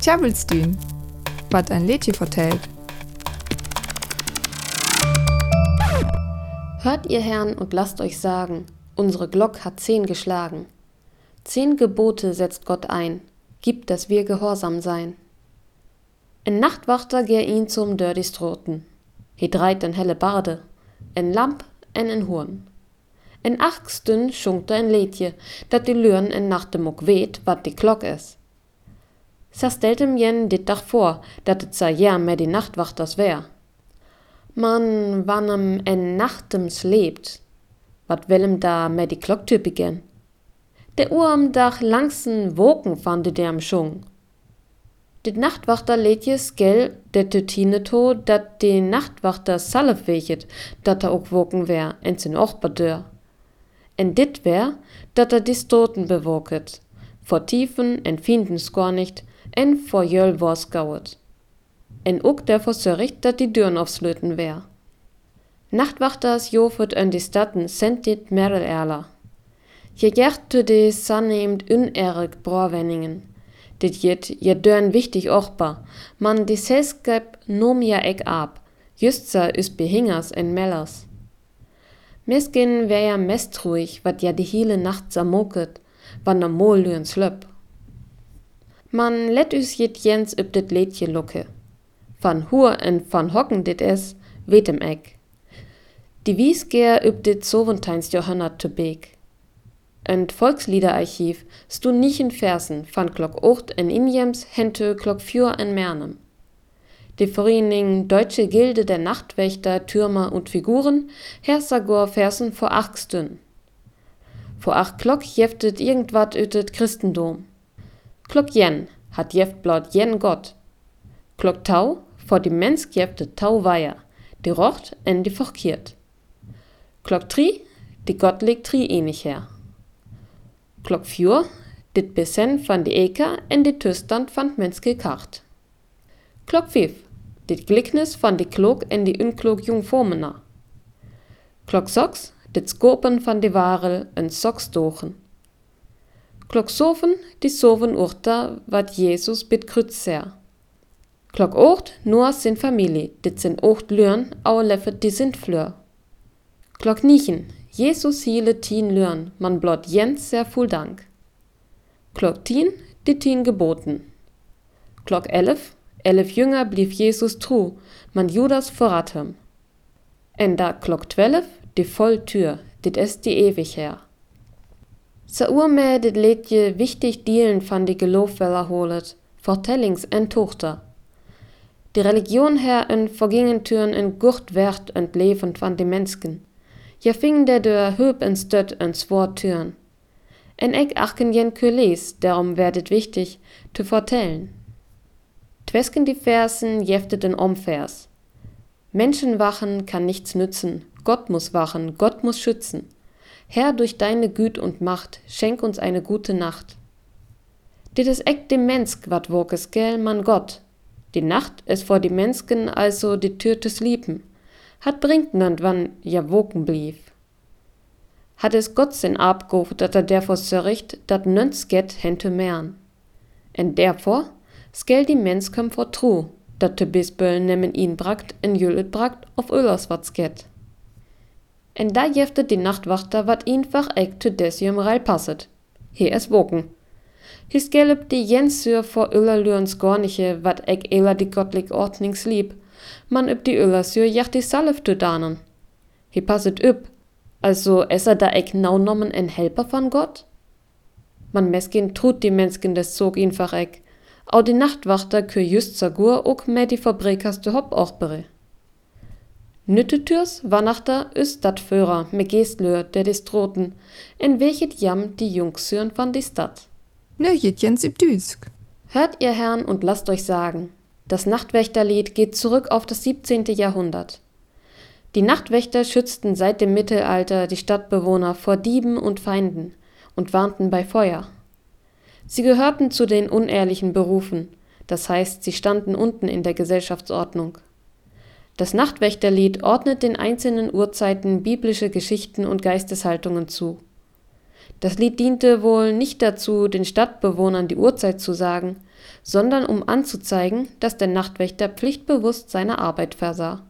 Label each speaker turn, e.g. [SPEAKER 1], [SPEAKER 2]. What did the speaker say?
[SPEAKER 1] Tjabelstün, was ein Lädchen vertellt.
[SPEAKER 2] Hört ihr Herrn und lasst euch sagen, unsere Glock hat zehn geschlagen. Zehn Gebote setzt Gott ein, gibt, dass wir gehorsam sein. En Nachtwachter gär ihn zum Dördistroten. He dreit en helle Barde, en Lamp en en Horn. En achtstün schunkt er en Lädje, dat die Lürn en Nachtemuk weet, wat die Glock is. Sa stellt ihm jen dit Dach vor, dat et sa ja mehr die Nachtwachters wär. Man, wann en Nachtems lebt, wat willem da mehr die Glocktür beginn? Der Uhr am Dach langsen Woken fand der am Schung. Dit Nachtwachter letjes gell der Tütine to, dat de Nachtwachter salf wechet, dat er ook woken wär, en sin och badeur. En dit wär, dat er dis Toten bewoket, vor Tiefen en Fienden skornicht, en vor Jöl wors gauet. En ook der versörricht, dat die Dürn aufs Löten wär. Nachtwachters jofet en die Statten sent dit Merel erler. Je gerte de sanneemt unerig Brauwenningen. Dit jet je dörn wichtig ochbar, man die Selskap nom ja eck ab, justsa is behingers en mellers. Meskin wär ja mest ruhig, wat ja die hele Nacht samoket, wann der Mol lüren slöpp. Man let us jet jens üb dit Lädje lucke. Van hur en van hocken dit es, wetem eck. Die wies ger üb dit Soventines Johanna te beek. Ein Volksliederarchiv stu nicht in Versen van Glock 8 en Injems hente Glock 4 en Mernem. Die Vereinigung Deutsche Gilde der Nachtwächter, Türmer und Figuren hersagor Versen vor acht. Vor acht Glock jeftet irgendwat ütet Christendom. Glock jen hat jeft blaut jen Gott. Glock tau vor die Mensch jeftet tau weier, die rocht en die forkiert. Glock tri, die Gott legt tri ähnlich her. Klok 4, dit besen van de eka en dit toestand van menske kacht. Klok 5, dit gliknis van de klok en de unklok jungformena. Klok 6, dit skopen van de warel en soksdochen. Klok 7, die soven urta wat Jesus bit krutser. Klok 8, nur sin familie, dit sin 8 lürn, au leffet die sind fleur. Klok 9, Jesus hiele tien lörn, man blot jens sehr full Dank. Glock tien, die tien geboten. Glock elf, elf Jünger blieb Jesus tru, man Judas verrat hem. En da Glock twelf, die voll Tür, dit es die ewig her. Sa urme dit Lädje wichtig dielen van die Geloofweller holet, Vertellings en Tochter. Die Religion her en vergingen Türen en Gurt wert en Leben van die Menschen. Je fing der dør höb en stött en svår Türen. En eck achen jen kulis, darum werdet wichtig, zu vertellen. Twesken die Versen jeftet den Omvers. Menschen wachen kann nichts nützen, Gott muss wachen, Gott muss schützen. Herr, durch deine Güt und Macht, schenk uns eine gute Nacht. Dit is eck dem Mensk wat wokes gell, man Gott. Die Nacht is vor die Mensken also die Tür des Lieben hat bringt nand wann ja woken blieb. Hat es Gott sin abgof, dat er derfor sörricht, dat nöns get hente mern. En derfor skell die mens kom for tro, dat te bisböllen nemmen ihn bragt en jüllet bragt auf öllers wat get. En da jeftet die Nachtwachter wat einfach eck te desium reil passet. He es woken. His gelb die jensür vor öllerlürens gorniche, wat eck eler die gottlik ordnings lieb, man üb die Öllersür jacht die Salf zu danen. He passet üb, also es er da eck nau nommen en Helper von Gott? Man meskin tut die Mensken des Zog einfach eck, au die Nachtwachter kür just sagur ook me die Fabrikers de Hopp auch bere. Nüttetürs Wannachter üst dat Führer me Geestlör der dis Droten, en welchet jam die Jungsüren von die Stadt.
[SPEAKER 1] Nö, jens.
[SPEAKER 2] Hört ihr Herrn und lasst euch sagen, das Nachtwächterlied geht zurück auf das 17. Jahrhundert. Die Nachtwächter schützten seit dem Mittelalter die Stadtbewohner vor Dieben und Feinden und warnten bei Feuer. Sie gehörten zu den unehrlichen Berufen, das heißt, sie standen unten in der Gesellschaftsordnung. Das Nachtwächterlied ordnet den einzelnen Uhrzeiten biblische Geschichten und Geisteshaltungen zu. Das Lied diente wohl nicht dazu, den Stadtbewohnern die Uhrzeit zu sagen, sondern um anzuzeigen, dass der Nachtwächter pflichtbewusst seine Arbeit versah